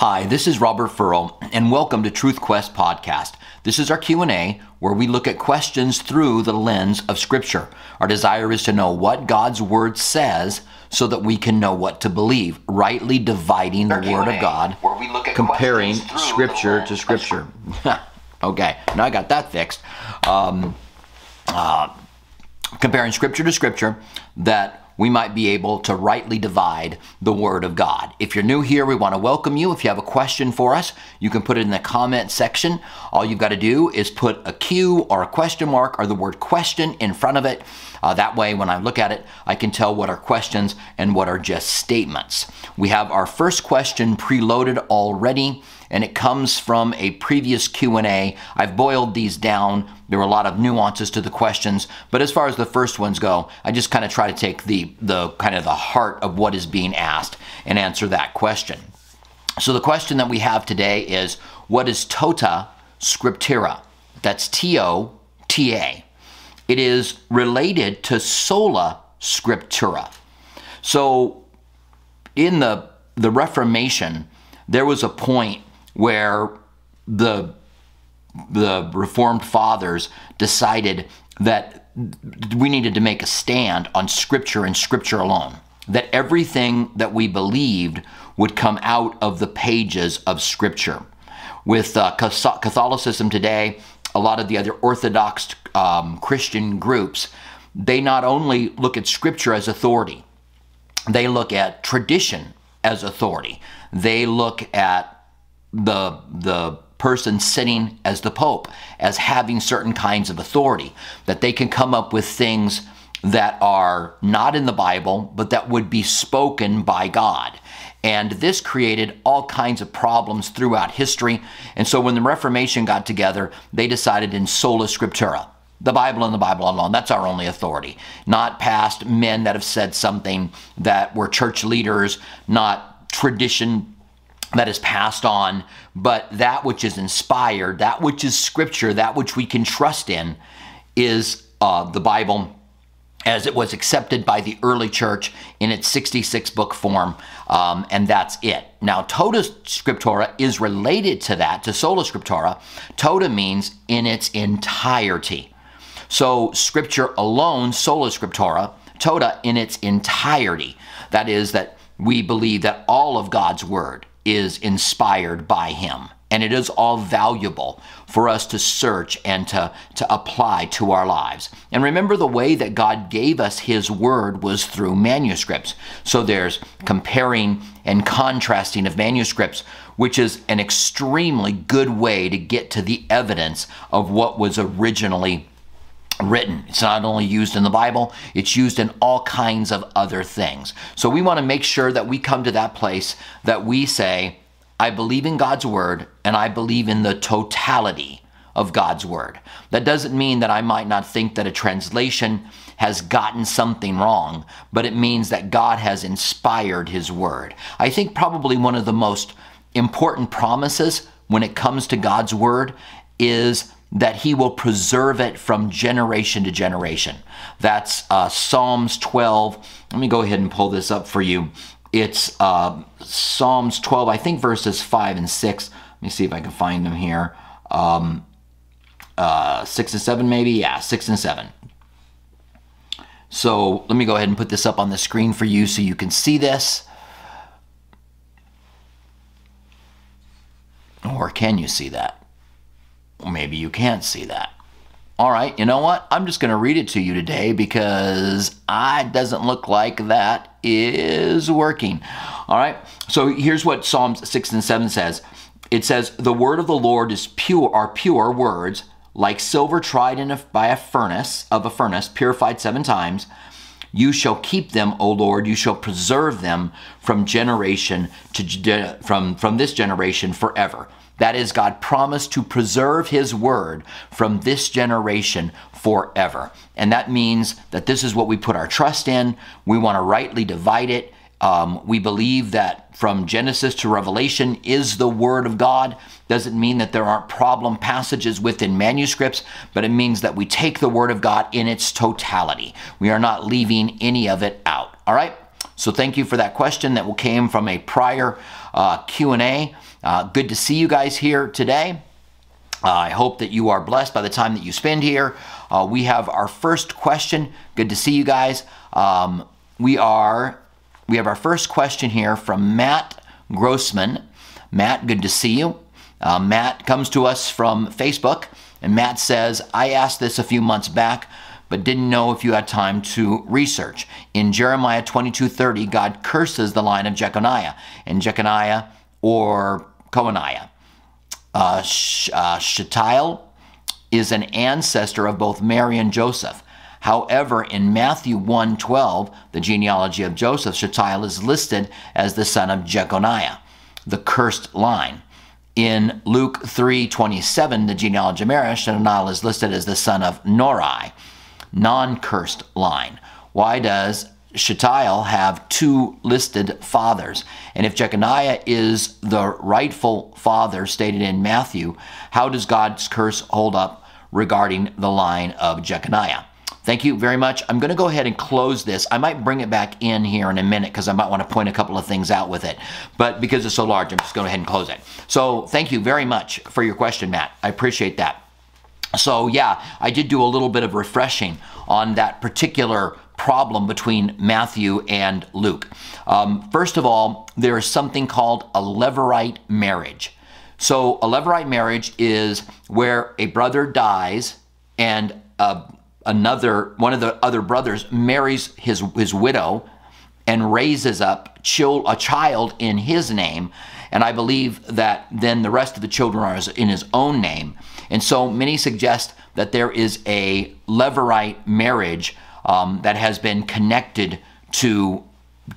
Hi, this is Robert Furrow, and welcome to Truth Quest podcast. This is our Q&A where we look at questions through the lens of scripture. Our desire is to know what God's word says so that we can know what to believe, rightly dividing the word of God, where we look at comparing questions through the scripture to scripture. okay, now I got that fixed. Um, uh, comparing scripture to scripture that we might be able to rightly divide the Word of God. If you're new here, we want to welcome you. If you have a question for us, you can put it in the comment section. All you've got to do is put a Q or a question mark or the word question in front of it. Uh, that way, when I look at it, I can tell what are questions and what are just statements. We have our first question preloaded already and it comes from a previous Q&A. I've boiled these down. There were a lot of nuances to the questions, but as far as the first ones go, I just kind of try to take the the kind of the heart of what is being asked and answer that question. So the question that we have today is what is tota scriptura? That's T O T A. It is related to sola scriptura. So in the the Reformation, there was a point where the the Reformed fathers decided that we needed to make a stand on Scripture and Scripture alone. That everything that we believed would come out of the pages of Scripture. With uh, Catholicism today, a lot of the other Orthodox um, Christian groups, they not only look at Scripture as authority, they look at tradition as authority. They look at the the person sitting as the pope as having certain kinds of authority that they can come up with things that are not in the bible but that would be spoken by god and this created all kinds of problems throughout history and so when the reformation got together they decided in sola scriptura the Bible and the Bible alone. That's our only authority. Not past men that have said something that were church leaders, not tradition that is passed on, but that which is inspired, that which is scripture, that which we can trust in, is uh, the Bible as it was accepted by the early church in its 66 book form, um, and that's it. Now, Tota Scriptura is related to that, to Sola Scriptura. Tota means in its entirety. So, Scripture alone, Sola Scriptura, Tota in its entirety. That is, that we believe that all of God's Word is inspired by him. And it is all valuable for us to search and to, to apply to our lives. And remember, the way that God gave us His Word was through manuscripts. So there's comparing and contrasting of manuscripts, which is an extremely good way to get to the evidence of what was originally written. It's not only used in the Bible, it's used in all kinds of other things. So we want to make sure that we come to that place that we say, I believe in God's word and I believe in the totality of God's word. That doesn't mean that I might not think that a translation has gotten something wrong, but it means that God has inspired his word. I think probably one of the most important promises when it comes to God's word is that he will preserve it from generation to generation. That's uh, Psalms 12. Let me go ahead and pull this up for you. It's uh, Psalms 12, I think verses 5 and 6. Let me see if I can find them here. Um, uh, 6 and 7 maybe? Yeah, 6 and 7. So let me go ahead and put this up on the screen for you so you can see this. Or can you see that? Maybe you can't see that. All right, you know what? I'm just going to read it to you today because it doesn't look like that is working. All right, so here's what Psalms 6 and 7 says. It says, The word of the Lord is pure, are pure words, like silver tried in a, by a furnace, of a furnace, purified seven times. You shall keep them, O Lord, you shall preserve them from generation to from, from this generation forever. That is, God promised to preserve His word from this generation forever. And that means that this is what we put our trust in. We want to rightly divide it. Um, we believe that from Genesis to Revelation is the Word of God. Doesn't mean that there aren't problem passages within manuscripts, but it means that we take the Word of God in its totality. We are not leaving any of it out. All right? So thank you for that question that came from a prior uh, Q&A. Uh, good to see you guys here today. Uh, I hope that you are blessed by the time that you spend here. Uh, we have our first question. Good to see you guys. Um, we are we have our first question here from Matt Grossman. Matt, good to see you. Uh, Matt comes to us from Facebook, and Matt says, I asked this a few months back, but didn't know if you had time to research. In Jeremiah 22:30, God curses the line of Jeconiah, and Jeconiah or Coniah. Uh, Sh- uh, is an ancestor of both Mary and Joseph. However, in Matthew 1:12, the genealogy of Joseph, Shealtiel is listed as the son of Jeconiah, the cursed line. In Luke 3:27, the genealogy of Mary, Shealtiel is listed as the son of Neri, non-cursed line. Why does Shealtiel have two listed fathers. And if Jeconiah is the rightful father stated in Matthew, how does God's curse hold up regarding the line of Jeconiah? Thank you very much. I'm going to go ahead and close this. I might bring it back in here in a minute because I might want to point a couple of things out with it. But because it's so large, I'm just going to go ahead and close it. So thank you very much for your question, Matt. I appreciate that. So yeah, I did do a little bit of refreshing on that particular problem between Matthew and Luke. Um, first of all, there is something called a Levirate marriage. So, a Levirate marriage is where a brother dies and uh, another one of the other brothers marries his his widow and raises up a child in his name. And I believe that then the rest of the children are in his own name. And so many suggest that there is a Levirate marriage um, that has been connected to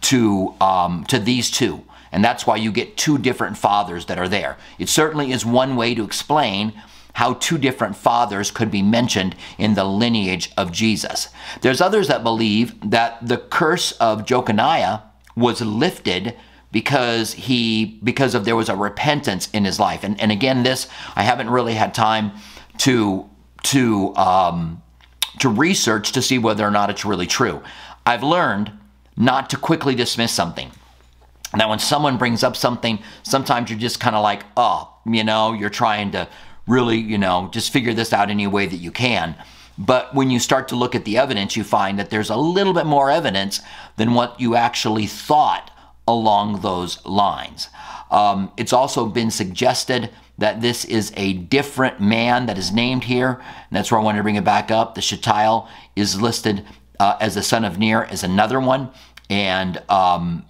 to um, to these two, and that's why you get two different fathers that are there. It certainly is one way to explain how two different fathers could be mentioned in the lineage of Jesus. There's others that believe that the curse of Jeconiah was lifted because he because of there was a repentance in his life. And and again, this I haven't really had time to to um, to research to see whether or not it's really true. I've learned not to quickly dismiss something. Now, when someone brings up something, sometimes you're just kind of like, oh, you know, you're trying to really, you know, just figure this out any way that you can. But when you start to look at the evidence, you find that there's a little bit more evidence than what you actually thought along those lines. Um, it's also been suggested that this is a different man that is named here. And that's where I wanted to bring it back up. The Shealtiel is listed uh, as the son of Ner as another one. And um,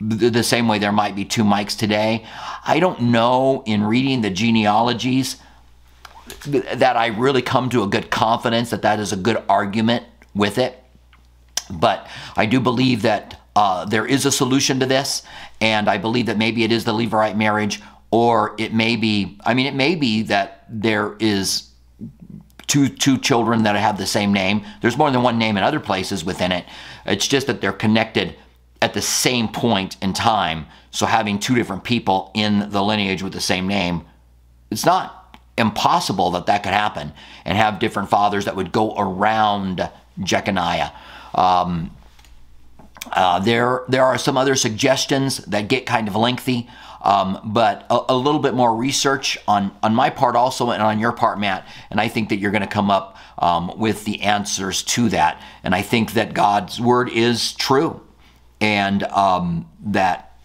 the same way there might be two Mikes today. I don't know in reading the genealogies that I really come to a good confidence that that is a good argument with it. But I do believe that uh, there is a solution to this, and I believe that maybe it is the Levirate marriage or it may be i mean it may be that there is two two children that have the same name. There's more than one name in other places within it. It's just that they're connected at the same point in time. So having two different people in the lineage with the same name it's not impossible that that could happen and have different fathers that would go around jeconiah. Um, uh, there, there are some other suggestions that get kind of lengthy. Um, but a, a, little bit more research on, on my part also and on your part, Matt. And I think that you're going to come up um, with the answers to that. And I think that God's word is true and um, that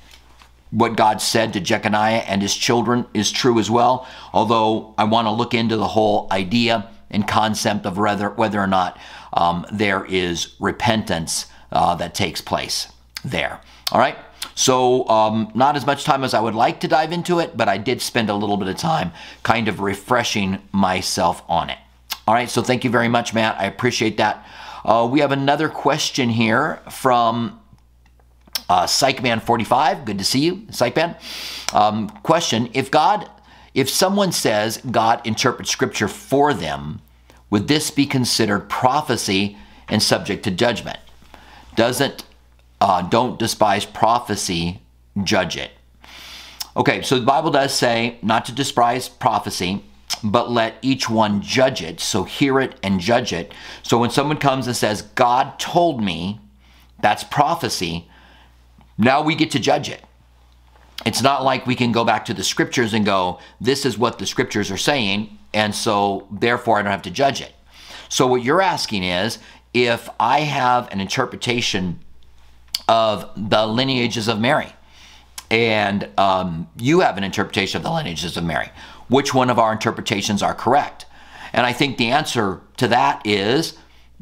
what God said to Jeconiah and his children is true as well. Although I want to look into the whole idea and concept of whether, whether or not um, there is repentance uh, that takes place there. All right. So, um, not as much time as I would like to dive into it, but I did spend a little bit of time kind of refreshing myself on it. All right, so thank you very much, Matt. I appreciate that. Uh, we have another question here from uh, Psychman45. Good to see you, Psychman. Um, question If God, if someone says God interprets scripture for them, would this be considered prophecy and subject to judgment? Doesn't uh, don't despise prophecy, judge it. Okay, so the Bible does say not to despise prophecy, but let each one judge it. So hear it and judge it. So when someone comes and says, God told me, that's prophecy. now we get to judge it. It's not like we can go back to the scriptures and go, this is what the scriptures are saying, and so therefore I don't have to judge it. So what you're asking is if I have an interpretation of the lineages of Mary, and um, you have an interpretation of the lineages of Mary, which one of our interpretations are correct? And I think the answer to that is,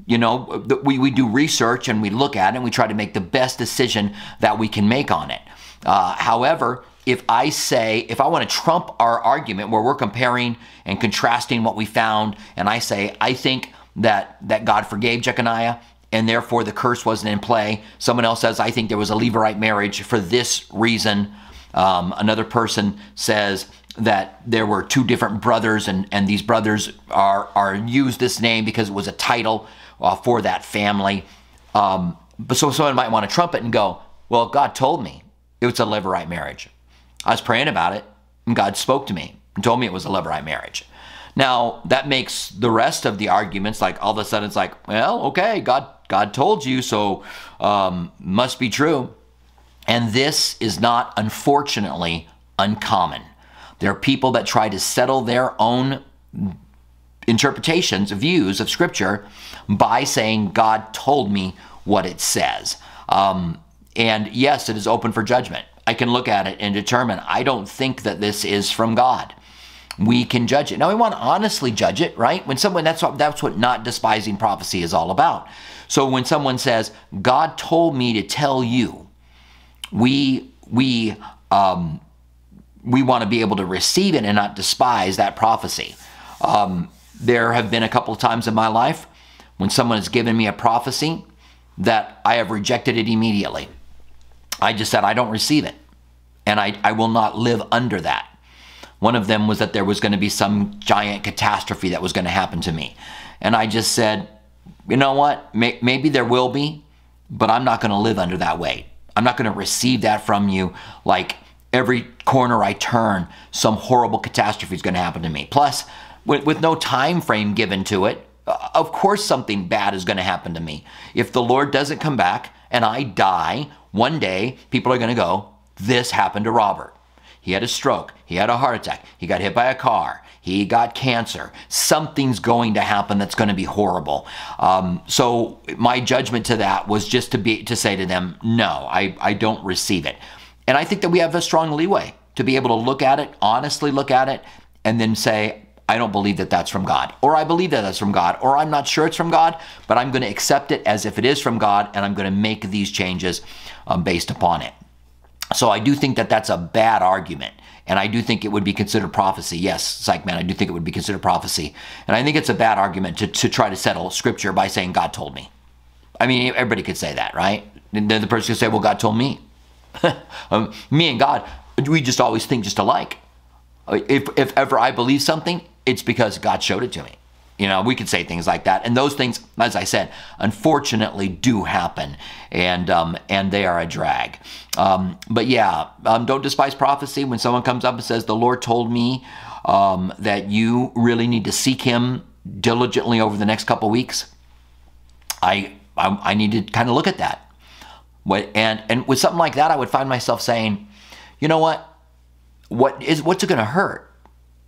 you know, we, we do research and we look at it and we try to make the best decision that we can make on it. Uh, however, if I say, if I want to trump our argument where we're comparing and contrasting what we found, and I say, I think that, that God forgave Jeconiah and therefore the curse wasn't in play. Someone else says, I think there was a Levirate marriage for this reason. Um, another person says that there were two different brothers and, and these brothers are, are used this name because it was a title uh, for that family. Um, but so someone might want to trumpet and go, well, God told me it was a Levirate marriage. I was praying about it and God spoke to me and told me it was a Levirate marriage. Now, that makes the rest of the arguments like all of a sudden it's like, well, okay, God, God told you, so um, must be true. And this is not, unfortunately, uncommon. There are people that try to settle their own interpretations, views of Scripture by saying, God told me what it says. Um, and yes, it is open for judgment. I can look at it and determine, I don't think that this is from God we can judge it. Now we want to honestly judge it, right? When someone that's what that's what not despising prophecy is all about. So when someone says, "God told me to tell you," we we um, we want to be able to receive it and not despise that prophecy. Um, there have been a couple of times in my life when someone has given me a prophecy that I have rejected it immediately. I just said, I don't receive it. And I, I will not live under that. One of them was that there was going to be some giant catastrophe that was going to happen to me. And I just said, you know what? Maybe there will be, but I'm not going to live under that weight. I'm not going to receive that from you like every corner I turn, some horrible catastrophe is going to happen to me. Plus, with, with no time frame given to it, uh, of course something bad is going to happen to me. If the Lord doesn't come back and I die, one day people are going to go, this happened to Robert. He had a stroke. He had a heart attack. He got hit by a car. He got cancer. Something's going to happen that's going to be horrible. Um, so my judgment to that was just to be to say to them, no, I, I don't receive it. And I think that we have a strong leeway to be able to look at it, honestly look at it, and then say, I don't believe that that's from God, or I believe that that's from God, or I'm not sure it's from God, but I'm going to accept it as if it is from God, and I'm going to make these changes um, based upon it. So I do think that that's a bad argument. And I do think it would be considered prophecy. Yes, Psych Man, I do think it would be considered prophecy. And I think it's a bad argument to, to try to settle scripture by saying God told me. I mean, everybody could say that, right? And then the person could say, well, God told me. um, me and God, we just always think just alike. If, if ever I believe something, it's because God showed it to me. You know, we could say things like that, and those things, as I said, unfortunately do happen, and um, and they are a drag. Um, but yeah, um, don't despise prophecy. When someone comes up and says, "The Lord told me um, that you really need to seek Him diligently over the next couple weeks," I, I I need to kind of look at that. What and and with something like that, I would find myself saying, "You know what? What is what's it going to hurt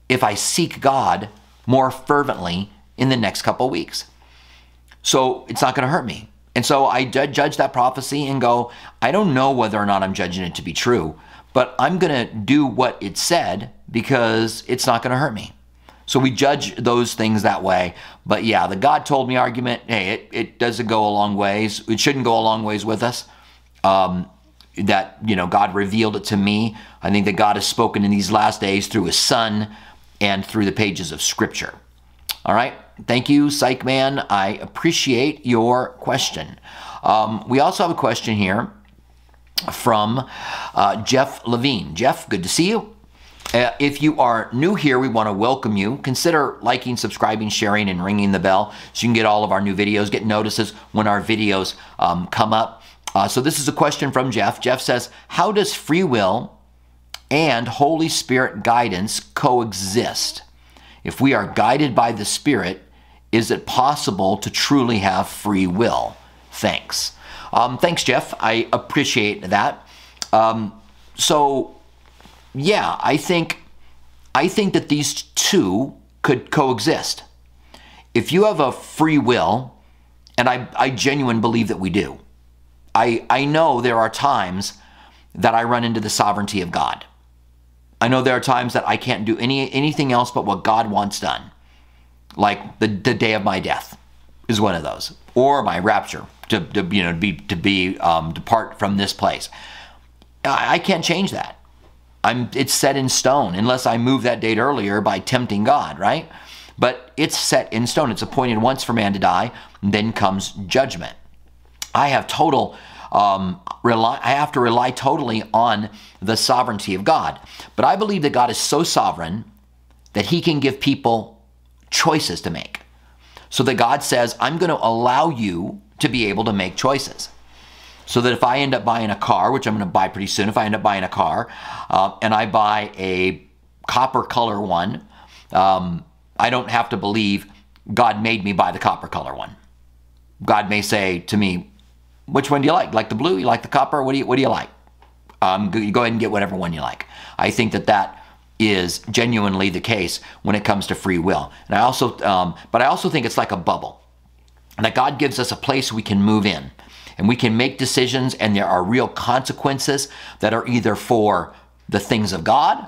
if I seek God more fervently?" In the next couple weeks. So it's not going to hurt me. And so I judge that prophecy and go, I don't know whether or not I'm judging it to be true, but I'm going to do what it said because it's not going to hurt me. So we judge those things that way. But yeah, the God told me argument, hey, it, it doesn't go a long ways. It shouldn't go a long ways with us. Um, that, you know, God revealed it to me. I think that God has spoken in these last days through his son and through the pages of scripture. All right. Thank you, Psych Man. I appreciate your question. Um, we also have a question here from uh, Jeff Levine. Jeff, good to see you. Uh, if you are new here, we want to welcome you. Consider liking, subscribing, sharing, and ringing the bell so you can get all of our new videos, get notices when our videos um, come up. Uh, so this is a question from Jeff. Jeff says, how does free will and Holy Spirit guidance coexist? If we are guided by the Spirit, is it possible to truly have free will? Thanks. Um, thanks, Jeff. I appreciate that. Um, so, yeah, I think I think that these two could coexist. If you have a free will, and I, I genuinely believe that we do, I, I know there are times that I run into the sovereignty of God. I know there are times that I can't do any anything else but what God wants done. Like the, the day of my death is one of those. Or my rapture to, to you know to be to be um, depart from this place. I, I can't change that. I'm it's set in stone unless I move that date earlier by tempting God, right? But it's set in stone. It's appointed once for man to die, then comes judgment. I have total um, rely, I have to rely totally on the sovereignty of God. But I believe that God is so sovereign that he can give people choices to make. So that God says, I'm going to allow you to be able to make choices. So that if I end up buying a car, which I'm going to buy pretty soon, if I end up buying a car uh, and I buy a copper color one, um, I don't have to believe God made me buy the copper color one. God may say to me, which one do you like? Like the blue? You like the copper? What do you, what do you like? Um, you go ahead and get whatever one you like. I think that that is genuinely the case when it comes to free will. And I also, um, but I also think it's like a bubble. That God gives us a place we can move in and we can make decisions and there are real consequences that are either for the things of God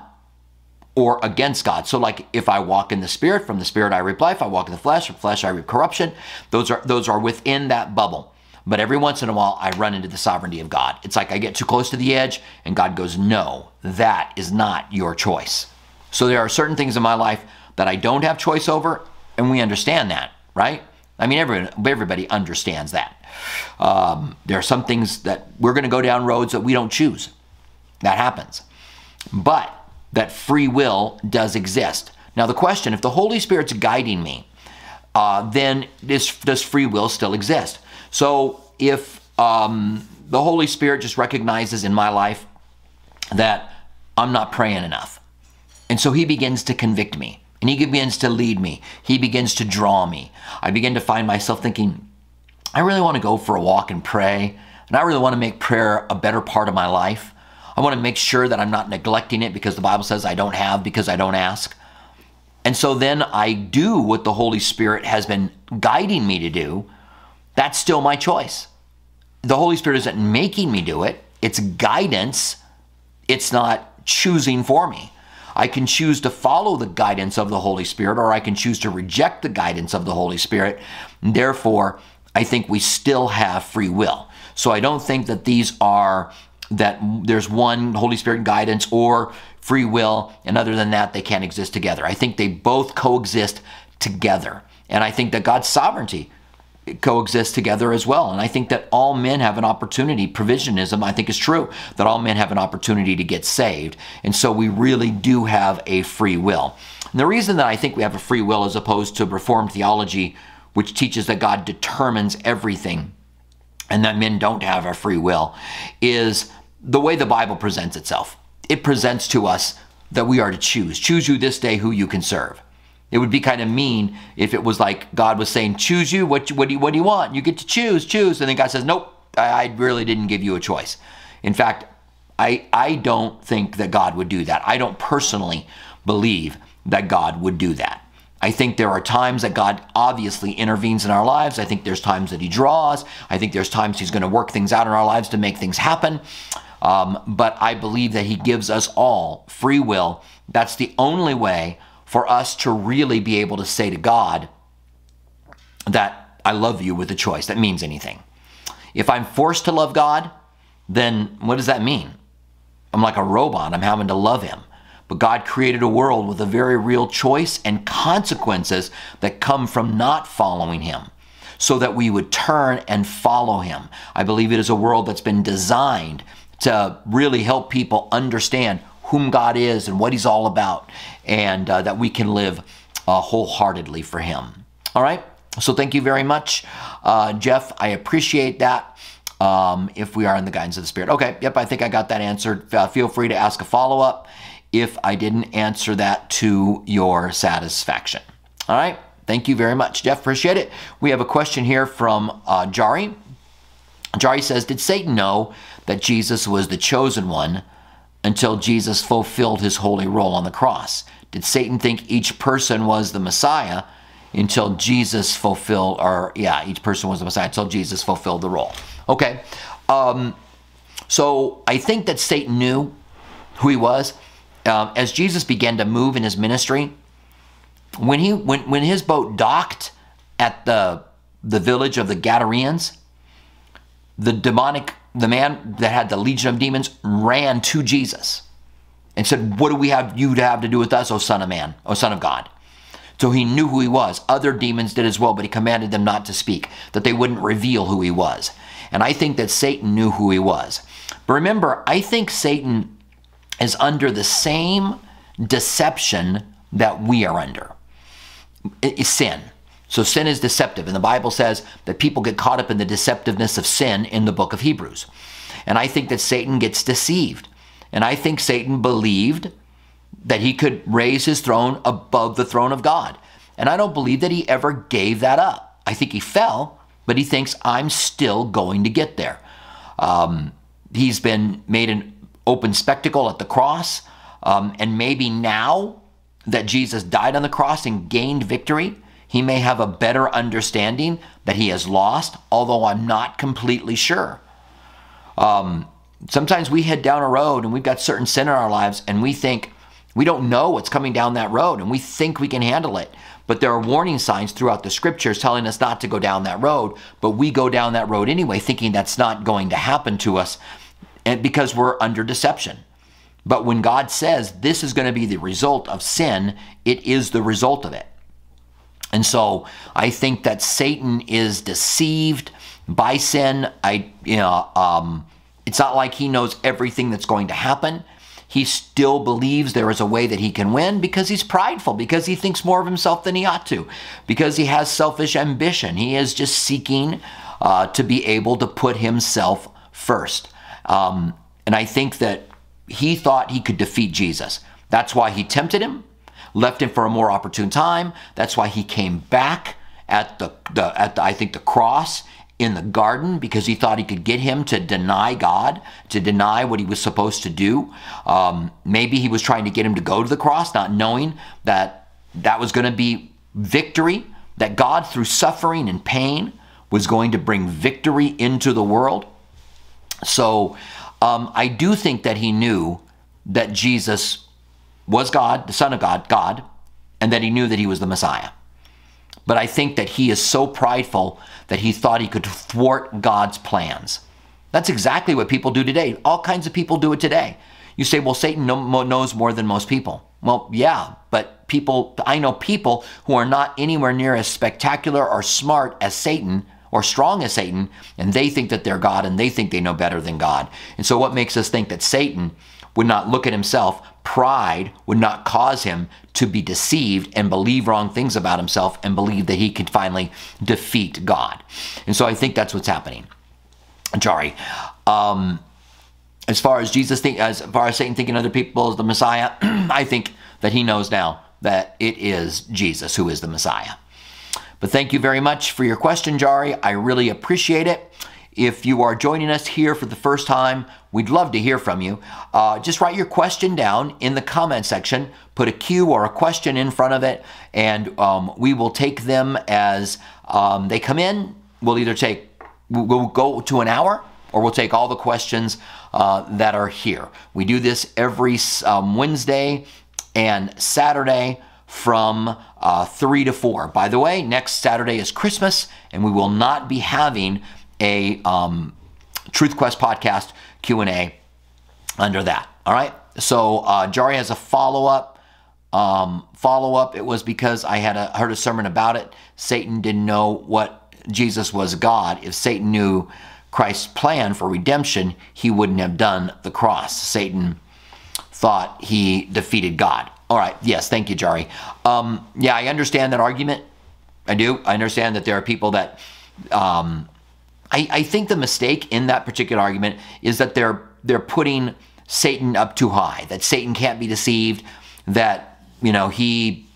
or against God. So like if I walk in the spirit, from the spirit I reap life, If I walk in the flesh, from flesh I reap corruption. Those are those are within that bubble. But every once in a while, I run into the sovereignty of God. It's like I get too close to the edge, and God goes, No, that is not your choice. So there are certain things in my life that I don't have choice over, and we understand that, right? I mean, everybody, everybody understands that. Um, there are some things that we're going to go down roads that we don't choose. That happens. But that free will does exist. Now, the question if the Holy Spirit's guiding me, uh, then this, does free will still exist? So if um, the Holy Spirit just recognizes in my life that I'm not praying enough, and so he begins to convict me, and he begins to lead me, he begins to draw me, I begin to find myself thinking, I really want to go for a walk and pray, and I really want to make prayer a better part of my life. I want to make sure that I'm not neglecting it because the Bible says I don't have because I don't ask. And so then I do what the Holy Spirit has been guiding me to do, that's still my choice. The Holy Spirit isn't making me do it, it's guidance. It's not choosing for me. I can choose to follow the guidance of the Holy Spirit or I can choose to reject the guidance of the Holy Spirit. Therefore, I think we still have free will. So I don't think that these are that there's one Holy Spirit guidance or free will, and other than that, they can't exist together. I think they both coexist together. And I think that God's sovereignty coexist together as well. And I think that all men have an opportunity. Provisionism, I think, is true that all men have an opportunity to get saved. And so we really do have a free will. And the reason that I think we have a free will as opposed to Reformed theology, which teaches that God determines everything and that men don't have a free will, is the way the Bible presents itself. It presents to us that we are to choose. Choose you this day who you can serve. It would be kind of mean if it was like God was saying, choose you, what, what, do, you, what do you want? You get to choose, choose. And then God says, nope, I, I really didn't give you a choice. In fact, I, I don't think that God would do that. I don't personally believe that God would do that. I think there are times that God obviously intervenes in our lives. I think there's times that He draws. I think there's times He's going to work things out in our lives to make things happen. Um, but I believe that He gives us all free will. That's the only way for us to really be able to say to God that I love you with a choice that means anything. If I'm forced to love God, then what does that mean? I'm like a robot. I'm having to love Him. But God created a world with a very real choice and consequences that come from not following Him so that we would turn and follow Him. I believe it is a world that's been designed to really help people understand whom God is and what He's all about, and uh, that we can live uh, wholeheartedly for Him. All right? So thank you very much, uh, Jeff. I appreciate that. Um, if we are in the guidance of the Spirit. Okay, yep, I think I got that answered. Uh, feel free to ask a follow up if I didn't answer that to your satisfaction. All right, thank you very much, Jeff. Appreciate it. We have a question here from uh, Jari. Jari says, Did Satan know that Jesus was the chosen one until Jesus fulfilled his holy role on the cross? Did Satan think each person was the Messiah until Jesus fulfilled, or yeah, each person was the Messiah until Jesus fulfilled the role? Okay. Um, so I think that Satan knew who he was. Um, as Jesus began to move in his ministry, when he when when his boat docked at the the village of the Gadarenes, the demonic the man that had the legion of demons ran to Jesus and said, "What do we have you to have to do with us, O Son of Man, O Son of God?" So he knew who he was. Other demons did as well, but he commanded them not to speak, that they wouldn't reveal who he was. And I think that Satan knew who he was. But remember, I think Satan is under the same deception that we are under. It's sin. So sin is deceptive. And the Bible says that people get caught up in the deceptiveness of sin in the book of Hebrews. And I think that Satan gets deceived. And I think Satan believed that he could raise his throne above the throne of God. And I don't believe that he ever gave that up. I think he fell, but he thinks, I'm still going to get there. Um, he's been made an open spectacle at the cross. Um, and maybe now that Jesus died on the cross and gained victory, he may have a better understanding that he has lost, although I'm not completely sure. Um, sometimes we head down a road and we've got certain sin in our lives and we think we don't know what's coming down that road and we think we can handle it. But there are warning signs throughout the scriptures telling us not to go down that road, but we go down that road anyway, thinking that's not going to happen to us and because we're under deception. But when God says this is going to be the result of sin, it is the result of it. And so I think that Satan is deceived by sin. I, you know, um, it's not like he knows everything that's going to happen. He still believes there is a way that he can win because he's prideful, because he thinks more of himself than he ought to, because he has selfish ambition. He is just seeking uh, to be able to put himself first. Um, and I think that he thought he could defeat Jesus. That's why he tempted him, left him for a more opportune time. That's why he came back at the, the at the, I think the cross in the garden because he thought he could get him to deny God, to deny what he was supposed to do. Um, maybe he was trying to get him to go to the cross, not knowing that that was going to be victory, that God, through suffering and pain, was going to bring victory into the world. So um, I do think that he knew that Jesus was God, the Son of God, God, and that he knew that he was the Messiah. But I think that he is so prideful that he thought he could thwart God's plans. That's exactly what people do today. All kinds of people do it today. You say, well, Satan knows more than most people. Well, yeah, but people, I know people who are not anywhere near as spectacular or smart as Satan or strong as Satan, and they think that they're God and they think they know better than God. And so, what makes us think that Satan would not look at himself, pride would not cause him to be deceived and believe wrong things about himself and believe that he could finally defeat God. And so, I think that's what's happening. Jari. Um, as far as Jesus think, as far as Satan thinking other people is the Messiah, I think that he knows now that it is Jesus who is the Messiah. But thank you very much for your question, Jari. I really appreciate it. If you are joining us here for the first time, we'd love to hear from you. Uh, just write your question down in the comment section, put a Q or a question in front of it, and um, we will take them as um, they come in. We'll either take, we'll go to an hour or we'll take all the questions uh, that are here. We do this every um, Wednesday and Saturday from uh, 3 to 4. By the way, next Saturday is Christmas, and we will not be having a um, Truth Quest podcast Q&A under that. All right? So uh, Jari has a follow-up. Um, follow-up, it was because I had a, heard a sermon about it. Satan didn't know what Jesus was God. If Satan knew Christ's plan for redemption, he wouldn't have done the cross. Satan thought he defeated God. All right. Yes. Thank you, Jari. Um, yeah, I understand that argument. I do. I understand that there are people that. Um, I, I think the mistake in that particular argument is that they're they're putting Satan up too high. That Satan can't be deceived. That you know he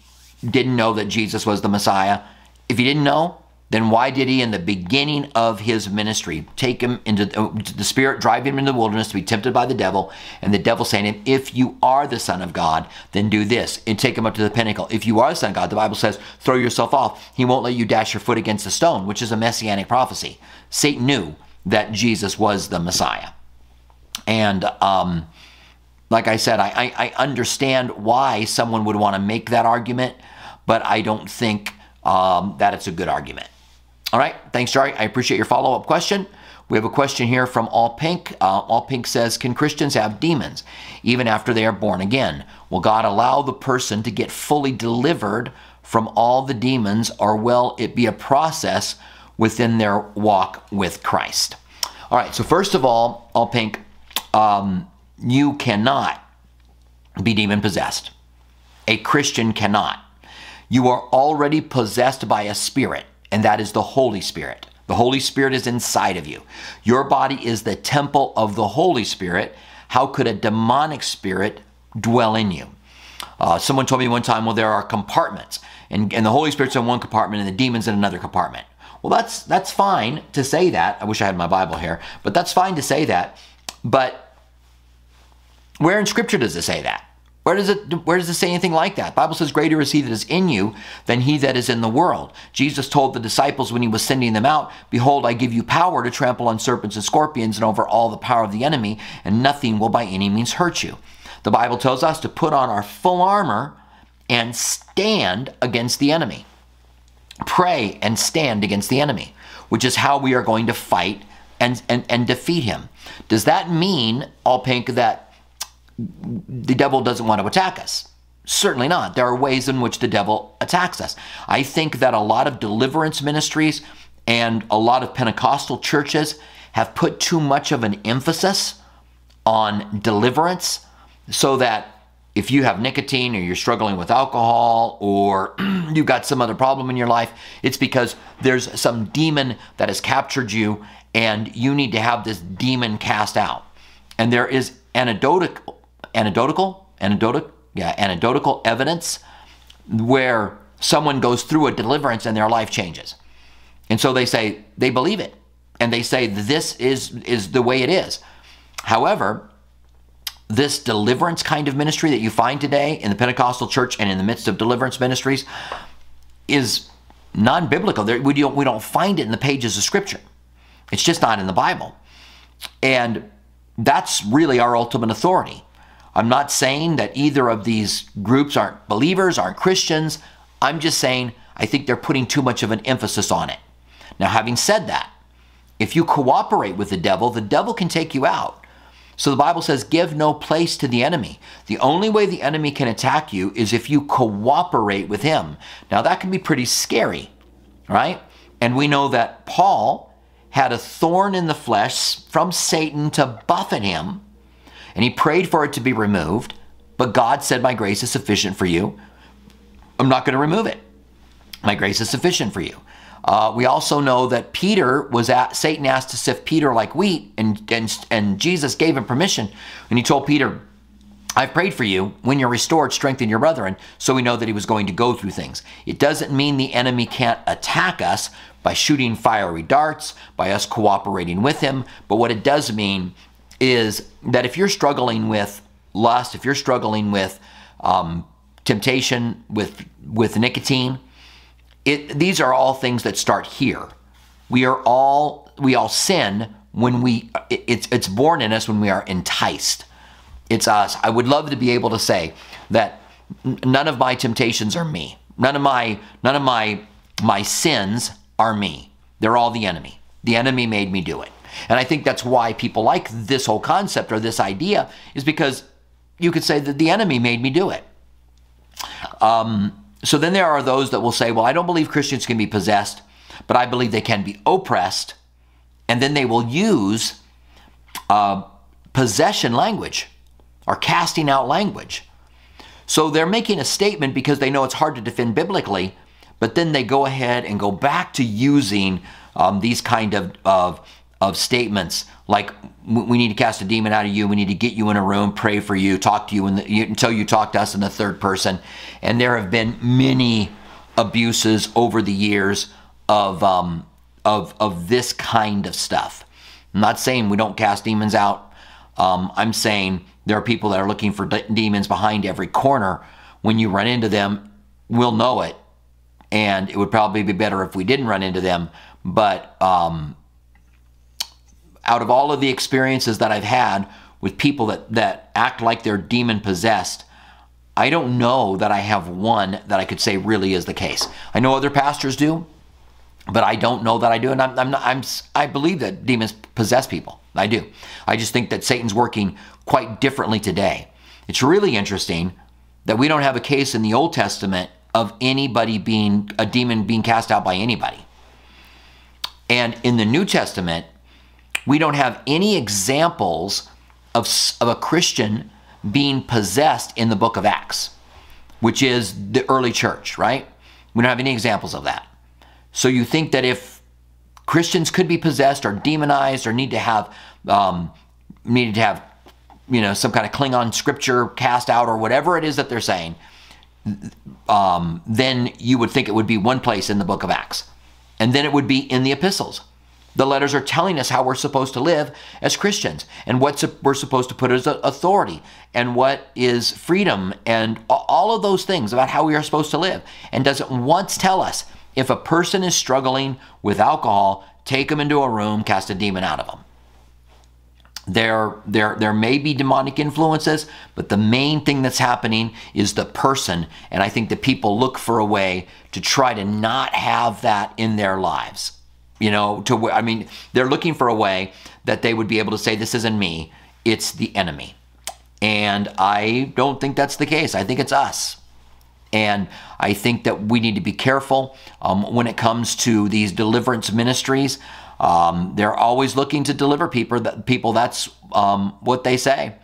didn't know that Jesus was the Messiah. If he didn't know, then why did he, in the beginning of his ministry, take him into the, the Spirit, drive him into the wilderness to be tempted by the devil? And the devil saying to him, If you are the Son of God, then do this, and take him up to the pinnacle. If you are the Son of God, the Bible says, throw yourself off. He won't let you dash your foot against a stone, which is a messianic prophecy. Satan knew that Jesus was the Messiah. And um, like I said, I, I, I understand why someone would want to make that argument, but I don't think um, that it's a good argument. All right, thanks, Jerry. I appreciate your follow up question. We have a question here from All Pink. Uh, All Pink says, Can Christians have demons even after they are born again? Will God allow the person to get fully delivered from all the demons, or will it be a process within their walk with Christ? All right, so first of all, All Pink, um, you cannot be demon possessed. A Christian cannot. You are already possessed by a spirit and that is the Holy Spirit. The Holy Spirit is inside of you. Your body is the temple of the Holy Spirit. How could a demonic spirit dwell in you? Uh, someone told me one time, well, there are compartments, and, and the Holy Spirit's in one compartment and the demon's in another compartment. Well, that's that's fine to say that. I wish I had my Bible here, but that's fine to say that. But where in Scripture does it say that? Where does it where does it say anything like that? The Bible says greater is he that is in you than he that is in the world. Jesus told the disciples when he was sending them out, behold I give you power to trample on serpents and scorpions and over all the power of the enemy and nothing will by any means hurt you. The Bible tells us to put on our full armor and stand against the enemy. Pray and stand against the enemy, which is how we are going to fight and, and, and defeat him. Does that mean, All Pink, that the devil doesn't want to attack us. Certainly not. There are ways in which the devil attacks us. I think that a lot of deliverance ministries and a lot of Pentecostal churches have put too much of an emphasis on deliverance so that if you have nicotine or you're struggling with alcohol or you've got some other problem in your life, it's because there's some demon that has captured you and you need to have this demon cast out. And there is anecdotal anecdotal, anecdotal, yeah, anecdotal evidence where someone goes through a deliverance and their life changes. And so they say they believe it and they say this is is the way it is. However, this deliverance kind of ministry that you find today in the Pentecostal church and in the midst of deliverance ministries is non-biblical. We don't, we don't find it in the pages of Scripture. It's just not in the Bible. And that's really our ultimate authority. I'm not saying that either of these groups aren't believers, aren't Christians. I'm just saying I think they're putting too much of an emphasis on it. Now, having said that, if you cooperate with the devil, the devil can take you out. So the Bible says, give no place to the enemy. The only way the enemy can attack you is if you cooperate with him. Now, that can be pretty scary, right? And we know that Paul had a thorn in the flesh from Satan to buffet him and he prayed for it to be removed, but God said, My grace is sufficient for you. I'm not going to remove it. My grace is sufficient for you. Uh, we also know that Peter was at, Satan asked to sift Peter like wheat, and, and, and Jesus gave him permission. And he told Peter, I've prayed for you. When you're restored, strengthen your brethren. So we know that he was going to go through things. It doesn't mean the enemy can't attack us by shooting fiery darts, by us cooperating with him. But what it does mean is that if you're struggling with lust, if you're struggling with um, temptation, with with nicotine, it, these are all things that start here. We are all we all sin when we it, it's it's born in us when we are enticed. It's us. I would love to be able to say that none of my temptations are me. None of my none of my my sins are me. They're all the enemy. The enemy made me do it. And I think that's why people like this whole concept or this idea is because you could say that the enemy made me do it. Um, so then there are those that will say, well, I don't believe Christians can be possessed, but I believe they can be oppressed. And then they will use uh, possession language or casting out language. So they're making a statement because they know it's hard to defend biblically, but then they go ahead and go back to using um, these kind of, of of statements like we need to cast a demon out of you we need to get you in a room pray for you talk to you, the, until you talk to us in the third person and there have been many abuses over the years of um, of of this kind of stuff. I'm not saying we don't cast demons out. Um, I'm saying there are people that are looking for de- demons behind every corner. When you run into them, we'll know it, and it would probably be better if we didn't run into them. But um, out of all of the experiences that I've had with people that that act like they're demon possessed, I don't know that I have one that I could say really is the case. I know other pastors do, but I don't know that I do, and I'm, I'm not. I'm I believe that demons possess people. I do. I just think that Satan's working quite differently today. It's really interesting that we don't have a case in the Old Testament of anybody being a demon being cast out by anybody. And in the New Testament, we don't have any examples of, of a Christian being possessed in the book of Acts, which is the early church, right? We don't have any examples of that. So you think that if Christians could be possessed or demonized or need to have um, needed to have you know some kind of Klingon scripture cast out or whatever it is that they're saying, um, then you would think it would be one place in the book of Acts, and then it would be in the epistles. The letters are telling us how we're supposed to live as Christians and what we're supposed to put as authority and what is freedom and all of those things about how we are supposed to live. And doesn't once tell us if a person is struggling with alcohol, take them into a room, cast a demon out of them. There, there, there may be demonic influences, but the main thing that's happening is the person. And I think that people look for a way to try to not have that in their lives. You know, to I mean, they're looking for a way that they would be able to say, "This isn't me; it's the enemy." And I don't think that's the case. I think it's us. And I think that we need to be careful um, when it comes to these deliverance ministries. Um, they're always looking to deliver people. That people, that's um, what they say.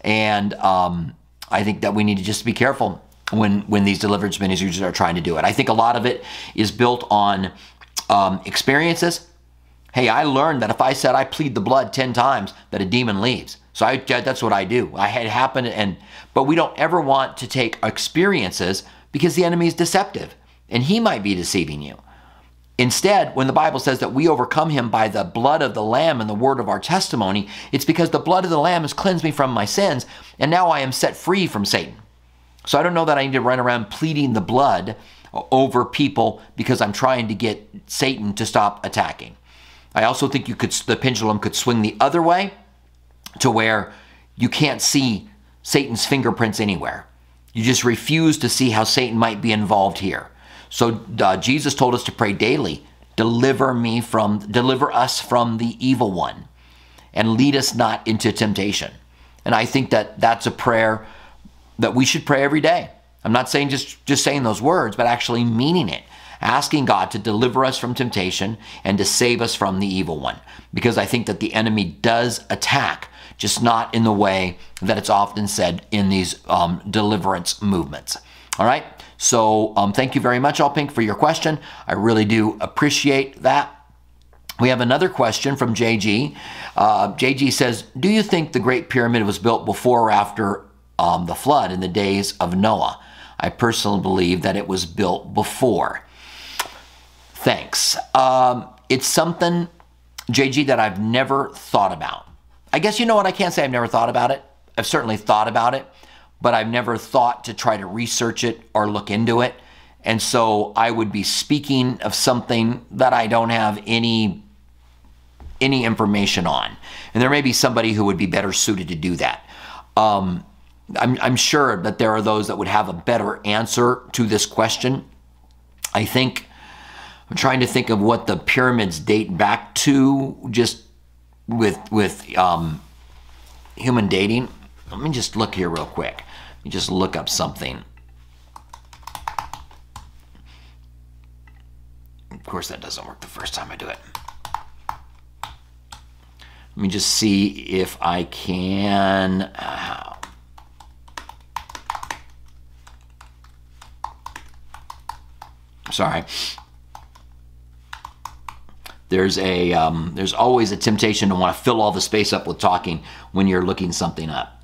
And um, I think that we need to just be careful when when these deliverance ministries are trying to do it. I think a lot of it is built on um, experiences. Hey, I learned that if I said I plead the blood 10 times, that a demon leaves. So I, that's what I do. I had happened and but we don't ever want to take experiences because the enemy is deceptive and he might be deceiving you. Instead, when the Bible says that we overcome him by the blood of the Lamb and the word of our testimony, it's because the blood of the Lamb has cleansed me from my sins, and now I am set free from Satan. So I don't know that I need to run around pleading the blood over people because I'm trying to get Satan to stop attacking. I also think you could the pendulum could swing the other way to where you can't see Satan's fingerprints anywhere. You just refuse to see how Satan might be involved here. So uh, Jesus told us to pray daily, deliver me from deliver us from the evil one and lead us not into temptation. And I think that that's a prayer that we should pray every day. I'm not saying just, just saying those words, but actually meaning it. Asking God to deliver us from temptation and to save us from the evil one. Because I think that the enemy does attack, just not in the way that it's often said in these um, deliverance movements. All right? So um, thank you very much, All Pink, for your question. I really do appreciate that. We have another question from JG. Uh, JG says, Do you think the Great Pyramid was built before or after um, the flood in the days of Noah? I personally believe that it was built before. Thanks. Um, it's something, JG, that I've never thought about. I guess you know what? I can't say I've never thought about it. I've certainly thought about it, but I've never thought to try to research it or look into it. And so I would be speaking of something that I don't have any any information on. And there may be somebody who would be better suited to do that. Um, I'm, I'm sure that there are those that would have a better answer to this question. I think I'm trying to think of what the pyramids date back to, just with with um, human dating. Let me just look here real quick. Let me just look up something. Of course, that doesn't work the first time I do it. Let me just see if I can. Uh, Sorry. There's a um, there's always a temptation to want to fill all the space up with talking when you're looking something up.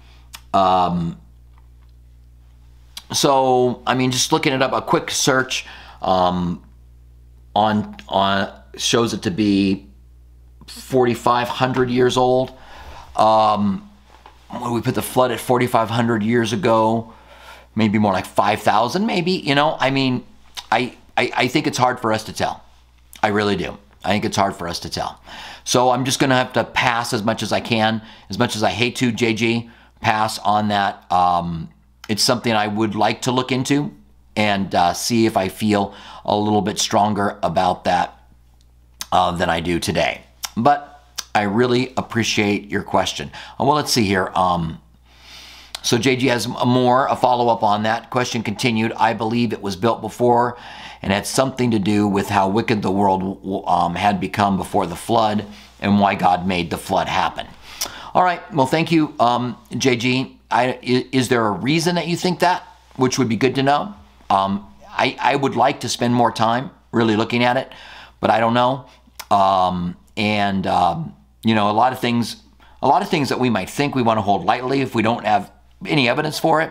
Um, so I mean, just looking it up, a quick search. Um, on on shows it to be 4,500 years old. Um, when we put the flood at 4,500 years ago, maybe more like 5,000, maybe. You know, I mean, I, I I think it's hard for us to tell. I really do. I think it's hard for us to tell. So I'm just going to have to pass as much as I can, as much as I hate to, JG, pass on that. Um, it's something I would like to look into and uh, see if I feel a little bit stronger about that uh, than I do today. But I really appreciate your question. Uh, well, let's see here. Um, so JG has more, a follow up on that. Question continued. I believe it was built before and had something to do with how wicked the world um, had become before the flood and why God made the flood happen. All right. Well, thank you, um, JG. I, is there a reason that you think that, which would be good to know? Um, I, I, would like to spend more time really looking at it, but I don't know. Um, and um, you know, a lot of things, a lot of things that we might think we want to hold lightly if we don't have any evidence for it,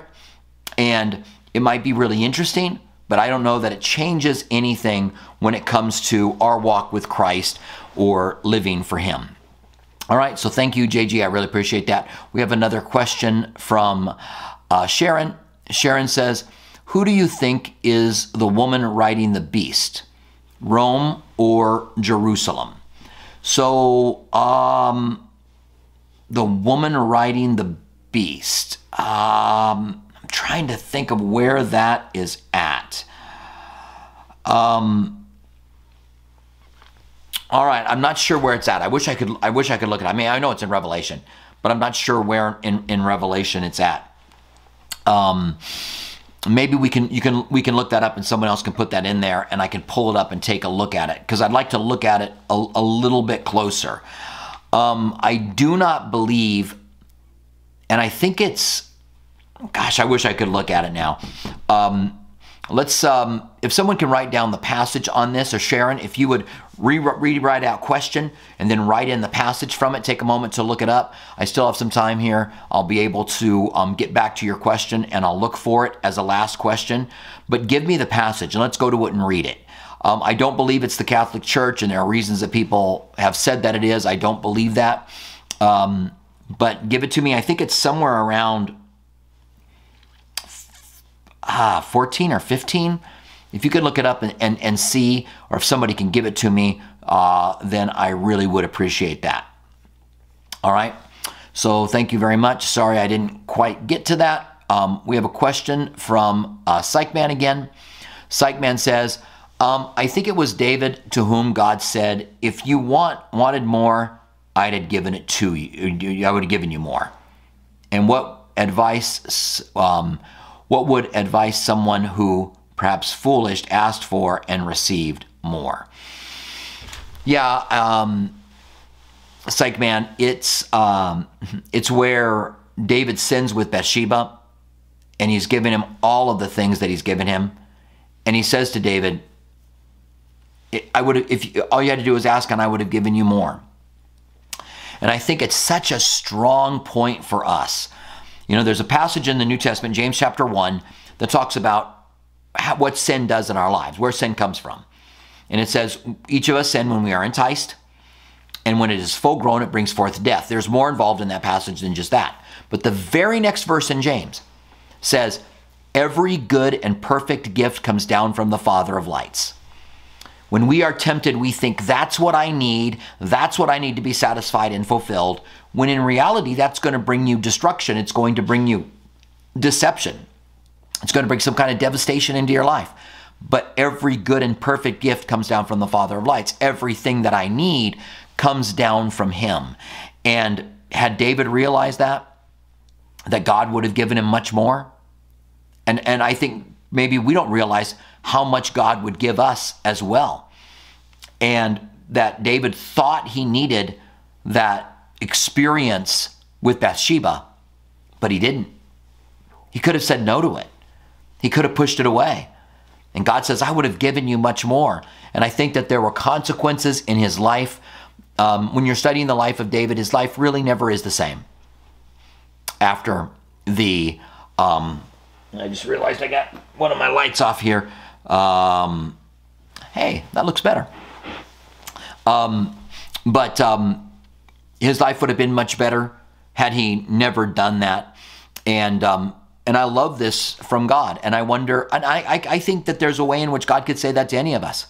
and it might be really interesting but I don't know that it changes anything when it comes to our walk with Christ or living for Him. All right, so thank you, JG. I really appreciate that. We have another question from uh, Sharon. Sharon says, Who do you think is the woman riding the beast, Rome or Jerusalem? So, um, the woman riding the beast. Um, trying to think of where that is at. Um, all right, I'm not sure where it's at. I wish I could. I wish I could look at. it. I mean, I know it's in Revelation, but I'm not sure where in in Revelation it's at. Um, maybe we can you can we can look that up and someone else can put that in there and I can pull it up and take a look at it because I'd like to look at it a, a little bit closer. Um, I do not believe, and I think it's Gosh, I wish I could look at it now. Um, let's, um, if someone can write down the passage on this, or Sharon, if you would re rewrite out question and then write in the passage from it, take a moment to look it up. I still have some time here. I'll be able to um, get back to your question and I'll look for it as a last question. But give me the passage and let's go to it and read it. Um, I don't believe it's the Catholic Church, and there are reasons that people have said that it is. I don't believe that. Um, but give it to me. I think it's somewhere around ah, 14 or 15. If you could look it up and, and, and see, or if somebody can give it to me, uh, then I really would appreciate that. All right. So thank you very much. Sorry I didn't quite get to that. Um, we have a question from uh, Psychman again. Psychman says, um, I think it was David to whom God said, if you want wanted more, I'd have given it to you. I would have given you more. And what advice um, what would advise someone who, perhaps foolish, asked for and received more? Yeah, um, psych man, it's um, it's where David sins with Bathsheba, and he's given him all of the things that he's given him, and he says to David, "I would if all you had to do was ask, and I would have given you more." And I think it's such a strong point for us you know, there's a passage in the New Testament, James chapter 1, that talks about how, what sin does in our lives, where sin comes from. And it says, each of us sin when we are enticed, and when it is full grown, it brings forth death. There's more involved in that passage than just that. But the very next verse in James says, Every good and perfect gift comes down from the Father of lights. When we are tempted, we think that's what I need, that's what I need to be satisfied and fulfilled, when in reality, that's going to bring you destruction. It's going to bring you deception. It's going to bring some kind of devastation into your life. But every good and perfect gift comes down from the Father of lights. Everything that I need comes down from Him. And had David realized that, that God would have given him much more, and, and I think maybe we don't realize how much God would give us as well. And that David thought he needed that experience with Bathsheba, but he didn't. He could have said no to it. He could have pushed it away. And God says, I would have given you much more. And I think that there were consequences in his life. Um, when you're studying the life of David, his life really never is the same. After the, um, I just realized I got one of my lights off here. Um, hey, that looks better. Um, but um, his life would have been much better had he never done that. And um, and I love this from God. And I wonder, and I, I, I think that there's a way in which God could say that to any of us.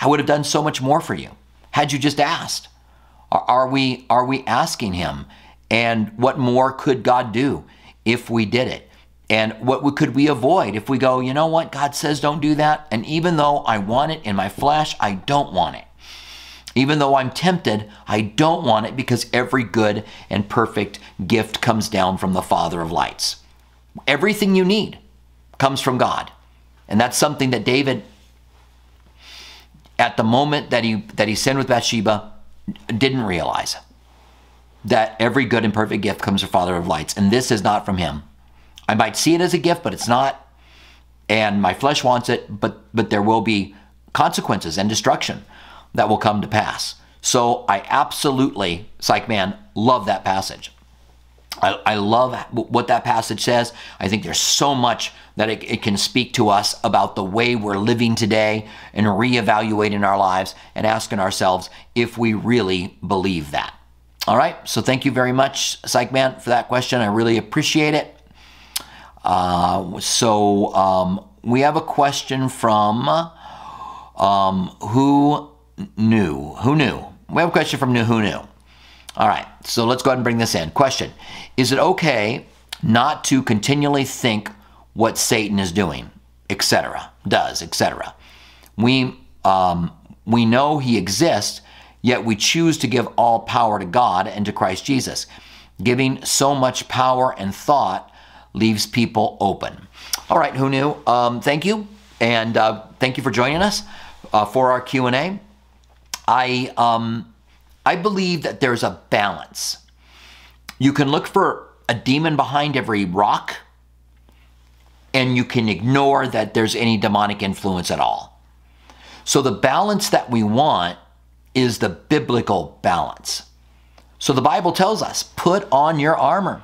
I would have done so much more for you had you just asked. Are, are we are we asking Him? And what more could God do if we did it? And what could we avoid if we go, you know what, God says don't do that. And even though I want it in my flesh, I don't want it. Even though I'm tempted, I don't want it because every good and perfect gift comes down from the Father of lights. Everything you need comes from God. And that's something that David, at the moment that he, that he sinned with Bathsheba, didn't realize. That every good and perfect gift comes from Father of lights. And this is not from him. I might see it as a gift, but it's not. And my flesh wants it, but, but there will be consequences and destruction that will come to pass. So I absolutely, Psych Man, love that passage. I, I, love what that passage says. I think there's so much that it, it, can speak to us about the way we're living today and reevaluating our lives and asking ourselves if we really believe that. All right, so thank you very much, Psych Man, for that question. I really appreciate it. Uh, so um, we have a question from um, who knew? Who knew? We have a question from Who knew? All right, so let's go ahead and bring this in. Question Is it okay not to continually think what Satan is doing, etc., does, etc.? We, um, we know he exists, yet we choose to give all power to God and to Christ Jesus. Giving so much power and thought leaves people open. All right, who knew? Um, thank you, and uh, thank you for joining us uh, for our Q&A. I, um, I believe that there's a balance. You can look for a demon behind every rock, and you can ignore that there's any demonic influence at all. So the balance that we want is the biblical balance. So the Bible tells us, put on your armor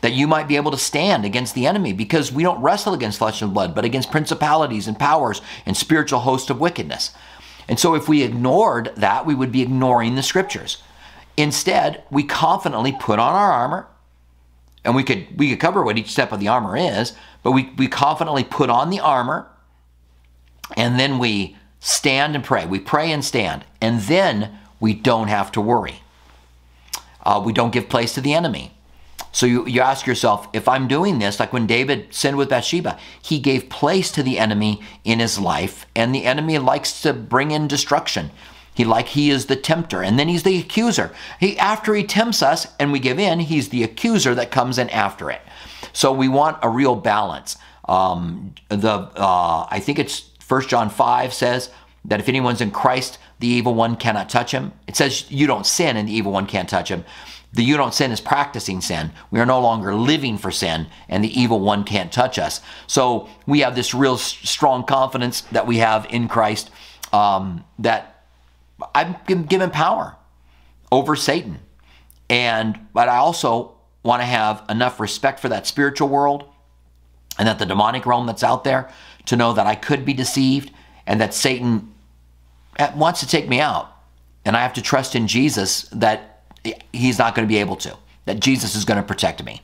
that you might be able to stand against the enemy because we don't wrestle against flesh and blood, but against principalities and powers and spiritual hosts of wickedness. And so if we ignored that, we would be ignoring the scriptures. Instead, we confidently put on our armor, and we could we could cover what each step of the armor is, but we, we confidently put on the armor, and then we stand and pray. We pray and stand, and then we don't have to worry. Uh, we don't give place to the enemy. So you, you ask yourself, if I'm doing this, like when David sinned with Bathsheba, he gave place to the enemy in his life, and the enemy likes to bring in destruction. He like he is the tempter, and then he's the accuser. He after he tempts us and we give in, he's the accuser that comes in after it. So we want a real balance. Um, the uh, I think it's First John five says that if anyone's in Christ, the evil one cannot touch him. It says you don't sin, and the evil one can't touch him. The you don't sin is practicing sin. We are no longer living for sin, and the evil one can't touch us. So we have this real strong confidence that we have in Christ um, that I'm given power over Satan. And but I also want to have enough respect for that spiritual world and that the demonic realm that's out there to know that I could be deceived and that Satan wants to take me out. And I have to trust in Jesus that he's not going to be able to, that Jesus is going to protect me.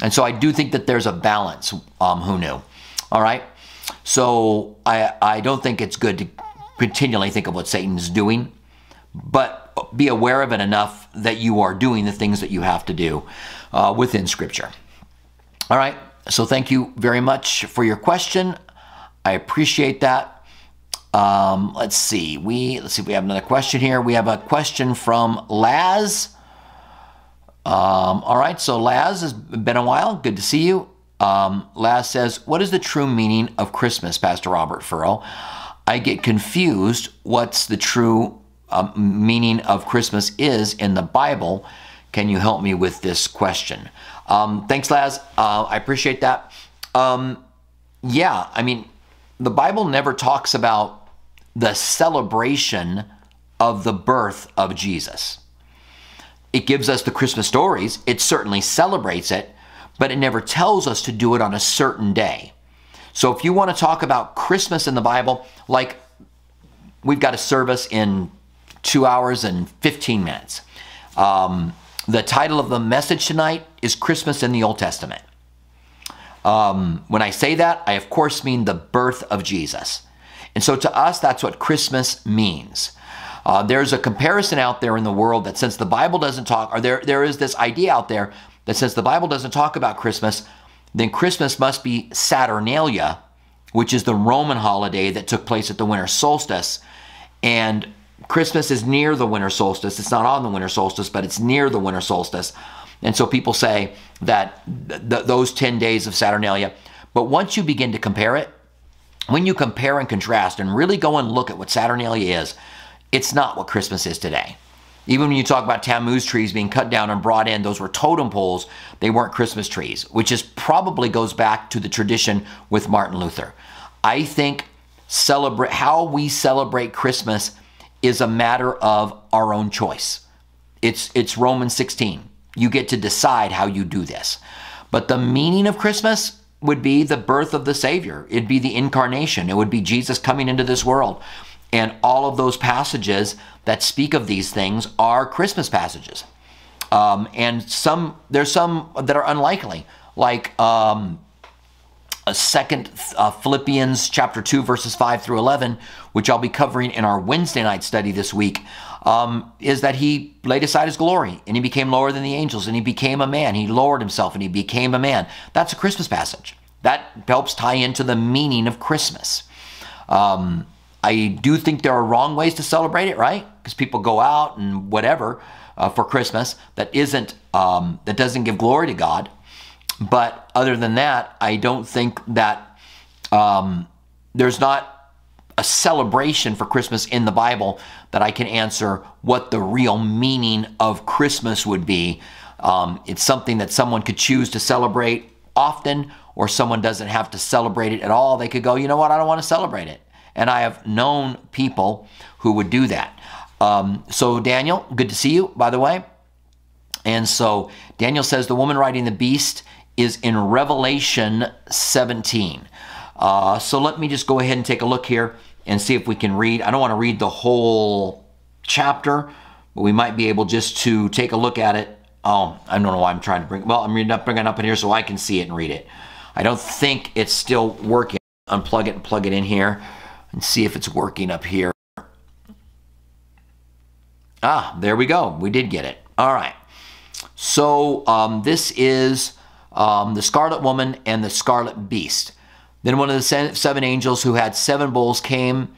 And so I do think that there's a balance. Um, who knew? All right. So I, I don't think it's good to continually think of what Satan's doing, but be aware of it enough that you are doing the things that you have to do uh, within Scripture. All right. So thank you very much for your question. I appreciate that. Um, let's see. We let's see if we have another question here. We have a question from Laz. Um, all right, so Laz has been a while. Good to see you. Um, Laz says, "What is the true meaning of Christmas, Pastor Robert Furrow? I get confused. What's the true uh, meaning of Christmas is in the Bible? Can you help me with this question?" Um, thanks, Laz. Uh, I appreciate that. Um, yeah, I mean, the Bible never talks about the celebration of the birth of Jesus. It gives us the Christmas stories, it certainly celebrates it, but it never tells us to do it on a certain day. So if you want to talk about Christmas in the Bible, like we've got a service in two hours and 15 minutes. Um, the title of the message tonight is Christmas in the Old Testament. Um, when I say that, I of course mean the birth of Jesus. And so to us, that's what Christmas means. Uh, there's a comparison out there in the world that since the Bible doesn't talk, or there, there is this idea out there that since the Bible doesn't talk about Christmas, then Christmas must be Saturnalia, which is the Roman holiday that took place at the winter solstice. And Christmas is near the winter solstice. It's not on the winter solstice, but it's near the winter solstice. And so people say that th- those 10 days of Saturnalia. But once you begin to compare it, when you compare and contrast and really go and look at what Saturnalia is, it's not what Christmas is today. Even when you talk about Tammuz trees being cut down and brought in, those were totem poles. They weren't Christmas trees, which is probably goes back to the tradition with Martin Luther. I think celebrate how we celebrate Christmas is a matter of our own choice. It's it's Romans 16. You get to decide how you do this. But the meaning of Christmas would be the birth of the Savior. It'd be the incarnation. It would be Jesus coming into this world. And all of those passages that speak of these things are Christmas passages. Um, and some there's some that are unlikely, like um, a second uh, Philippians chapter 2 verses 5 through 11, which I'll be covering in our Wednesday night study this week, um, is that he laid aside his glory and he became lower than the angels and he became a man. He lowered himself and he became a man. That's a Christmas passage. That helps tie into the meaning of Christmas. Um, I do think there are wrong ways to celebrate it, right? Because people go out and whatever uh, for Christmas that isn't um, that doesn't give glory to God. But other than that, I don't think that um, there's not a celebration for Christmas in the Bible that I can answer what the real meaning of Christmas would be. Um, it's something that someone could choose to celebrate often, or someone doesn't have to celebrate it at all. They could go, you know what, I don't want to celebrate it. And I have known people who would do that. Um, so, Daniel, good to see you, by the way. And so, Daniel says the woman riding the beast is in Revelation 17. Uh, so, let me just go ahead and take a look here and see if we can read. I don't want to read the whole chapter, but we might be able just to take a look at it. Oh, I don't know why I'm trying to bring. Well, I'm up, bringing it up in here so I can see it and read it. I don't think it's still working. Unplug it and plug it in here and see if it's working up here. Ah, there we go. We did get it. All right. So um, this is um, the Scarlet Woman and the Scarlet Beast. Then one of the seven angels who had seven bowls came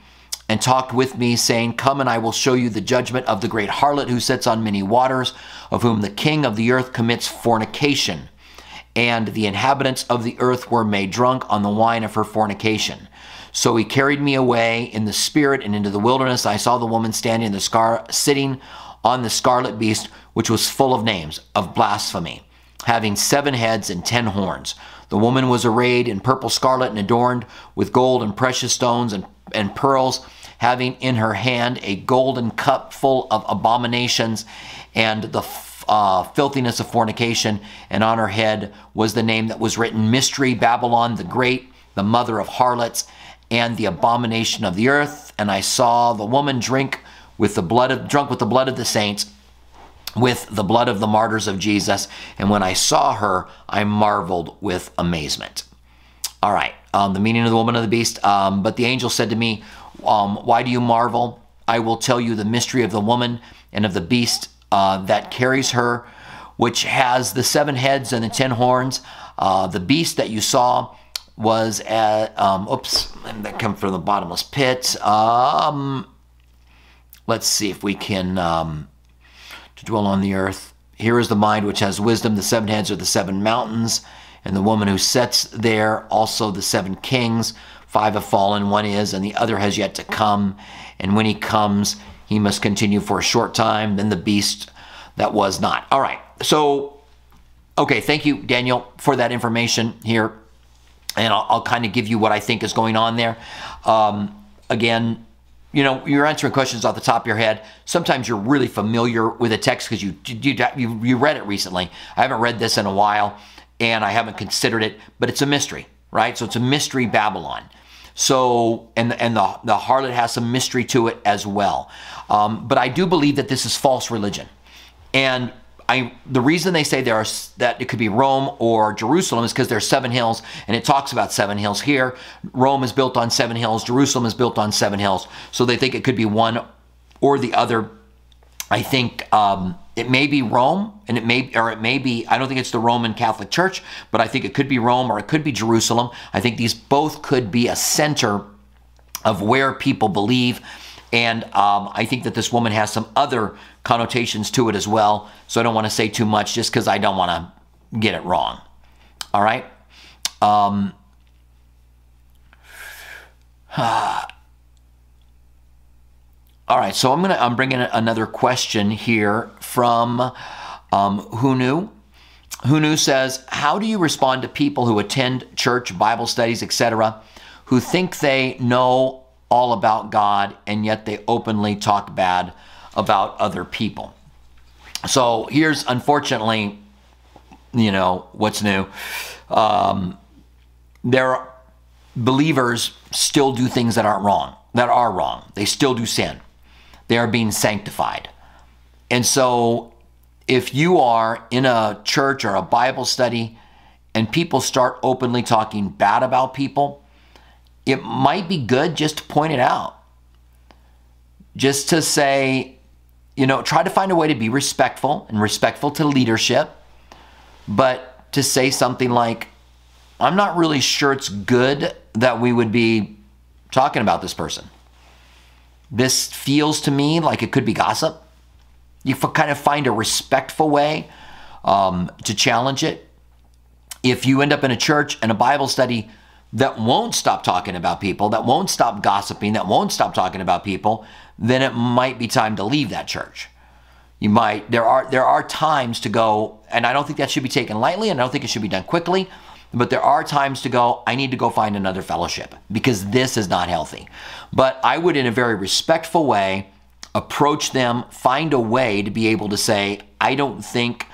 and talked with me, saying, Come and I will show you the judgment of the great harlot who sits on many waters, of whom the king of the earth commits fornication. And the inhabitants of the earth were made drunk on the wine of her fornication. So he carried me away in the spirit and into the wilderness. I saw the woman standing in the scar, sitting on the scarlet beast, which was full of names of blasphemy, having seven heads and ten horns. The woman was arrayed in purple scarlet and adorned with gold and precious stones and, and pearls, having in her hand a golden cup full of abominations and the uh, filthiness of fornication. And on her head was the name that was written Mystery Babylon the Great, the mother of harlots and the abomination of the earth. And I saw the woman drink with the blood of drunk with the blood of the saints, with the blood of the martyrs of Jesus. And when I saw her, I marveled with amazement. All right, um, the meaning of the woman of the beast. Um, but the angel said to me, um, Why do you marvel? I will tell you the mystery of the woman and of the beast uh, that carries her, which has the seven heads and the ten horns. Uh, the beast that you saw was at, um, oops, that come from the bottomless pit. Um, let's see if we can, um, to dwell on the earth. Here is the mind which has wisdom. The seven heads are the seven mountains, and the woman who sits there, also the seven kings. Five have fallen, one is, and the other has yet to come. And when he comes, he must continue for a short time. Then the beast that was not. All right. So, okay, thank you, Daniel, for that information here and I'll, I'll kind of give you what I think is going on there. Um, again, you know, you're answering questions off the top of your head. Sometimes you're really familiar with a text because you, you, you, you read it recently. I haven't read this in a while and I haven't considered it, but it's a mystery, right? So it's a mystery Babylon. So, and and the the harlot has some mystery to it as well. Um, but I do believe that this is false religion, and I, the reason they say there are that it could be Rome or Jerusalem is because there's seven hills, and it talks about seven hills here. Rome is built on seven hills. Jerusalem is built on seven hills. So they think it could be one or the other. I think um, it may be Rome, and it may, or it may be. I don't think it's the Roman Catholic Church, but I think it could be Rome or it could be Jerusalem. I think these both could be a center of where people believe. And um, I think that this woman has some other connotations to it as well. So I don't want to say too much just because I don't want to get it wrong. All right. Um, all right. So I'm gonna I'm bringing another question here from um, Hunu. Hunu says, "How do you respond to people who attend church, Bible studies, etc., who think they know all about God and yet they openly talk bad about other people. So here's unfortunately, you know, what's new. Um, there are believers still do things that aren't wrong, that are wrong. They still do sin. They are being sanctified. And so if you are in a church or a Bible study and people start openly talking bad about people, it might be good just to point it out. Just to say, you know, try to find a way to be respectful and respectful to leadership, but to say something like, I'm not really sure it's good that we would be talking about this person. This feels to me like it could be gossip. You kind of find a respectful way um, to challenge it. If you end up in a church and a Bible study that won't stop talking about people, that won't stop gossiping, that won't stop talking about people, then it might be time to leave that church. You might there are there are times to go, and I don't think that should be taken lightly, and I don't think it should be done quickly. But there are times to go, I need to go find another fellowship because this is not healthy. But I would, in a very respectful way, approach them, find a way to be able to say, I don't think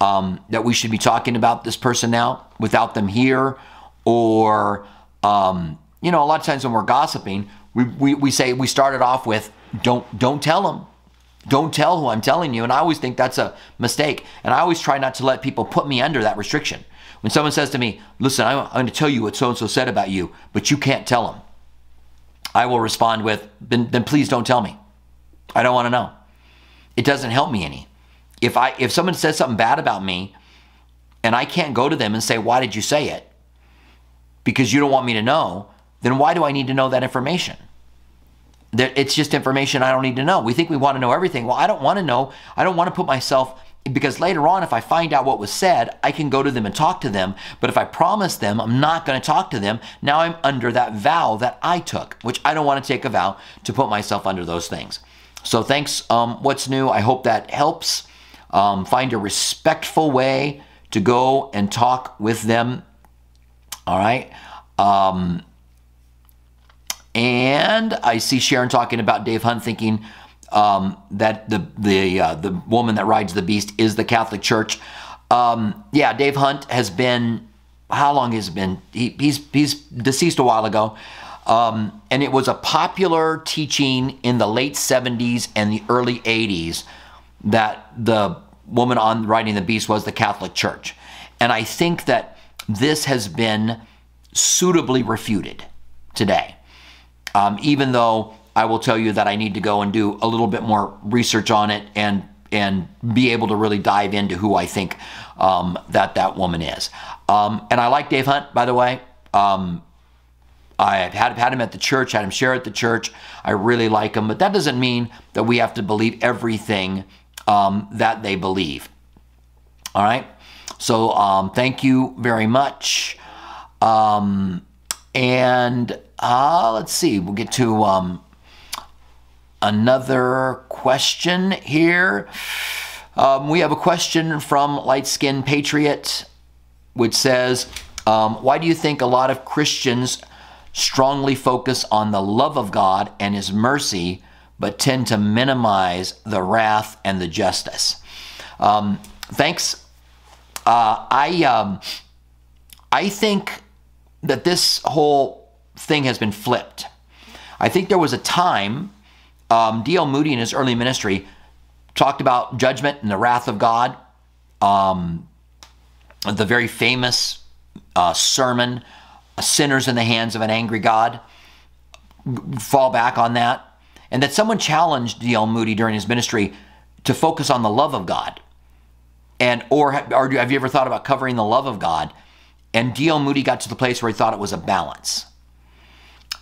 um, that we should be talking about this person now without them here or um, you know a lot of times when we're gossiping we, we, we say we started off with don't don't tell them don't tell who i'm telling you. And i always think that's a mistake. And i always try not to let people put me under that restriction. When someone says to me listen i'm, I'm going to tell you what so and so said about you but you can't tell them i will respond with then, then please don't tell me. I don't want to know. It doesn't help me any. If i if someone says something bad about me and i can't go to them and say why did you say it because you don't want me to know, then why do I need to know that information? That it's just information I don't need to know. We think we want to know everything. Well, I don't want to know. I don't want to put myself because later on, if I find out what was said, I can go to them and talk to them. But if I promise them I'm not going to talk to them, now I'm under that vow that I took, which I don't want to take a vow to put myself under those things. So thanks. Um, what's new? I hope that helps. Um, find a respectful way to go and talk with them all right. Um, and I see Sharon talking about Dave Hunt thinking um, that the the uh, the woman that rides the beast is the Catholic Church. Um, yeah, Dave Hunt has been how long has been he, he's he's deceased a while ago. Um, and it was a popular teaching in the late 70s and the early 80s that the woman on riding the beast was the Catholic Church. And I think that this has been suitably refuted today. Um, even though I will tell you that I need to go and do a little bit more research on it and and be able to really dive into who I think um, that that woman is. Um, and I like Dave Hunt, by the way. Um, I had had him at the church, had him share at the church. I really like him, but that doesn't mean that we have to believe everything um, that they believe. All right. So um, thank you very much. Um, and uh, let's see, we'll get to um, another question here. Um, we have a question from Light Skin Patriot, which says, um, Why do you think a lot of Christians strongly focus on the love of God and His mercy, but tend to minimize the wrath and the justice? Um, thanks uh, I um, I think that this whole thing has been flipped. I think there was a time, um, D.L. Moody in his early ministry talked about judgment and the wrath of God. Um, the very famous uh, sermon, Sinners in the Hands of an Angry God, fall back on that. And that someone challenged D.L. Moody during his ministry to focus on the love of God. And or, have you ever thought about covering the love of God? And D.L. Moody got to the place where he thought it was a balance.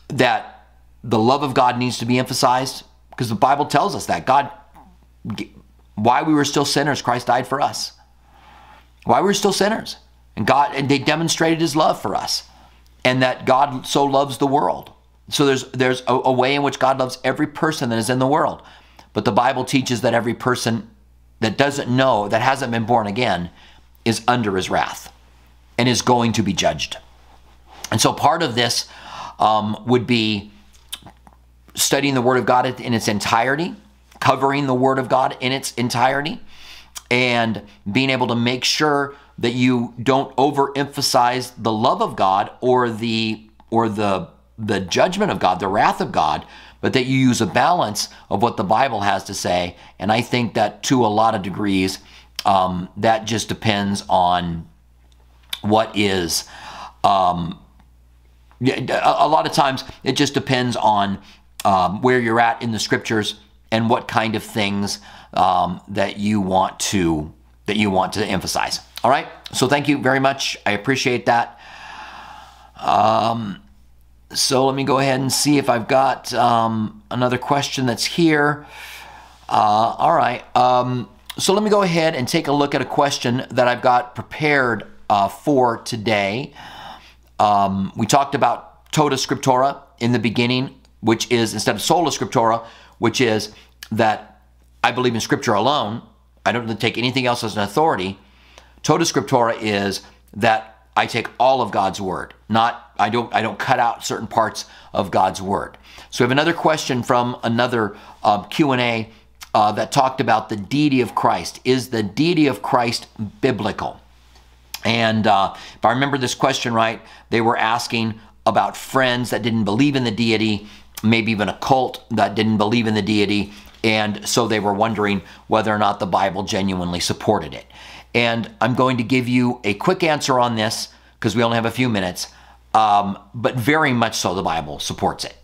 That the love of God needs to be emphasized because the Bible tells us that God, why we were still sinners, Christ died for us. Why we were still sinners, and God, and they demonstrated His love for us, and that God so loves the world. So there's there's a, a way in which God loves every person that is in the world, but the Bible teaches that every person that doesn't know, that hasn't been born again, is under His wrath, and is going to be judged. And so part of this um, would be studying the Word of God in its entirety, covering the Word of God in its entirety, and being able to make sure that you don't overemphasize the love of God or the or the the judgment of God, the wrath of God, but that you use a balance of what the Bible has to say. And I think that to a lot of degrees, um, that just depends on what is. Um, a lot of times, it just depends on um, where you're at in the scriptures and what kind of things um, that you want to that you want to emphasize. All right. So thank you very much. I appreciate that. Um, so let me go ahead and see if I've got um, another question that's here. Uh, all right. Um, so let me go ahead and take a look at a question that I've got prepared uh, for today. Um, we talked about Tota Scriptura in the beginning which is instead of sola scriptura, which is that I believe in scripture alone. I don't take anything else as an authority. Tota scriptura is that I take all of God's word, not I don't I don't cut out certain parts of God's word. So we have another question from another um, Q and A uh, that talked about the deity of Christ. Is the deity of Christ biblical? And uh, if I remember this question right, they were asking about friends that didn't believe in the deity maybe even a cult that didn't believe in the deity. And so they were wondering whether or not the Bible genuinely supported it. And I'm going to give you a quick answer on this because we only have a few minutes, um, but very much so the Bible supports it.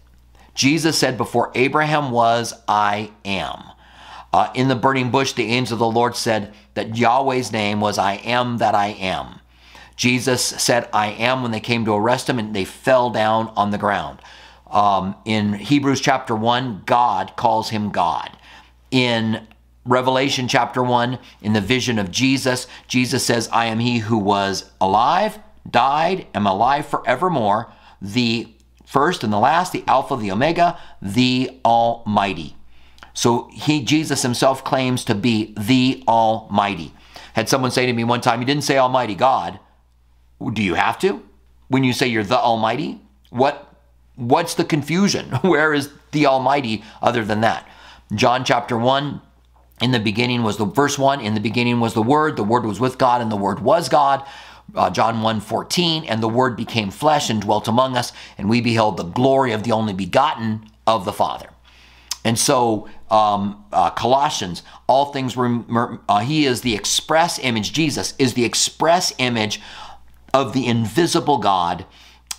Jesus said, Before Abraham was, I am. Uh, in the burning bush, the angel of the Lord said that Yahweh's name was I am that I am. Jesus said, I am when they came to arrest him, and they fell down on the ground. Um, in Hebrews chapter 1, God calls him God. In Revelation chapter 1, in the vision of Jesus, Jesus says, I am he who was alive, died, am alive forevermore, the first and the last, the Alpha, the Omega, the Almighty. So he, Jesus himself claims to be the Almighty. Had someone say to me one time, you didn't say Almighty God. Do you have to? When you say you're the Almighty? What What's the confusion? Where is the Almighty other than that? John chapter 1, in the beginning was the verse 1, in the beginning was the Word, the Word was with God, and the Word was God. Uh, John 1 14, and the Word became flesh and dwelt among us, and we beheld the glory of the only begotten of the Father. And so, um, uh, Colossians, all things were, uh, he is the express image, Jesus is the express image of the invisible God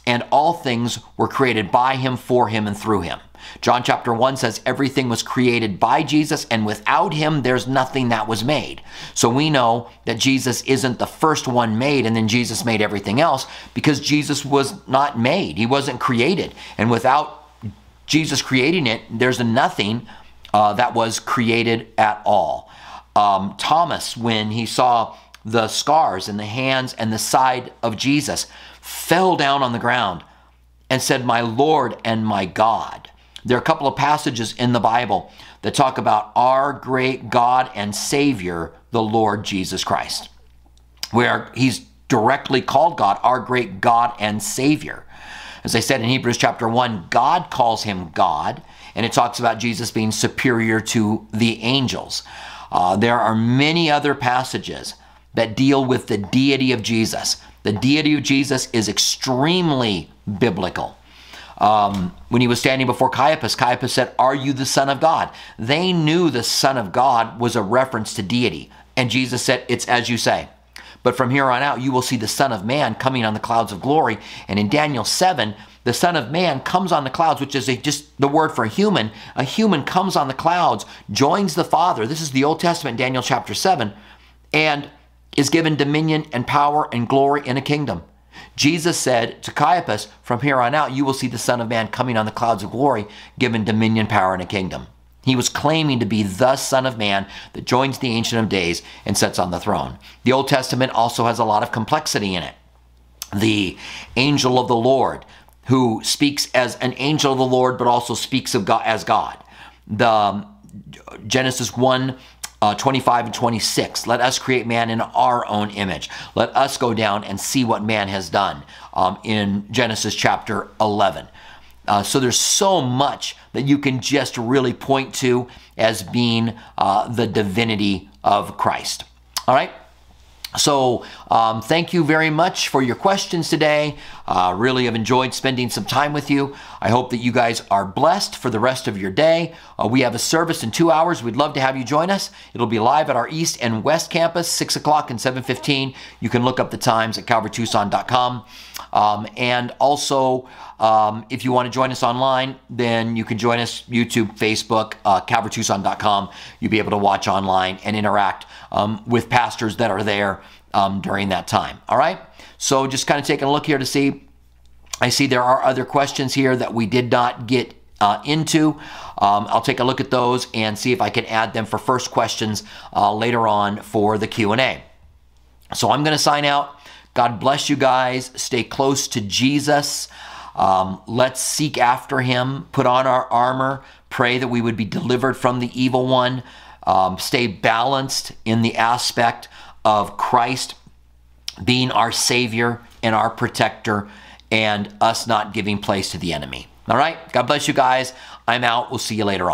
and all things were created by him, for him, and through him. John chapter 1 says everything was created by Jesus, and without him, there's nothing that was made. So we know that Jesus isn't the first one made, and then Jesus made everything else because Jesus was not made. He wasn't created. And without Jesus creating it, there's nothing uh, that was created at all. Um, Thomas, when he saw the scars in the hands and the side of Jesus, fell down on the ground and said, My Lord and my God. There are a couple of passages in the Bible that talk about our great God and Savior, the Lord Jesus Christ, where he's directly called God, our great God and Savior. As I said in Hebrews chapter 1, God calls him God, and it talks about Jesus being superior to the angels. Uh, there are many other passages that deal with the deity of Jesus. The deity of Jesus is extremely biblical. Um, when he was standing before Caiaphas, Caiaphas said, Are you the Son of God? They knew the Son of God was a reference to deity. And Jesus said, It's as you say. But from here on out, you will see the Son of Man coming on the clouds of glory. And in Daniel 7, the Son of Man comes on the clouds, which is a, just the word for a human. A human comes on the clouds, joins the Father. This is the Old Testament, Daniel chapter 7, and is given dominion and power and glory in a kingdom. Jesus said to Caiaphas, From here on out, you will see the Son of Man coming on the clouds of glory, given dominion, power, and a kingdom. He was claiming to be the Son of Man that joins the Ancient of Days and sits on the throne. The Old Testament also has a lot of complexity in it. The angel of the Lord, who speaks as an angel of the Lord, but also speaks of God as God. The um, Genesis 1 uh, 25 and 26. Let us create man in our own image. Let us go down and see what man has done um, in Genesis chapter 11. Uh, so there's so much that you can just really point to as being uh, the divinity of Christ. All right? So, um, thank you very much for your questions today. Uh, really have enjoyed spending some time with you. I hope that you guys are blessed for the rest of your day. Uh, we have a service in two hours. We'd love to have you join us. It'll be live at our East and West campus, 6 o'clock and 7.15. You can look up the times at calvarytucson.com. Um, and also, um, if you want to join us online, then you can join us YouTube, Facebook, uh. You'll be able to watch online and interact um, with pastors that are there um, during that time. All right? So just kind of taking a look here to see. I see there are other questions here that we did not get uh, into. Um, I'll take a look at those and see if I can add them for first questions uh, later on for the Q&A. So I'm going to sign out. God bless you guys. Stay close to Jesus. Um, let's seek after him, put on our armor, pray that we would be delivered from the evil one, um, stay balanced in the aspect of Christ being our Savior and our protector and us not giving place to the enemy. All right? God bless you guys. I'm out. We'll see you later on.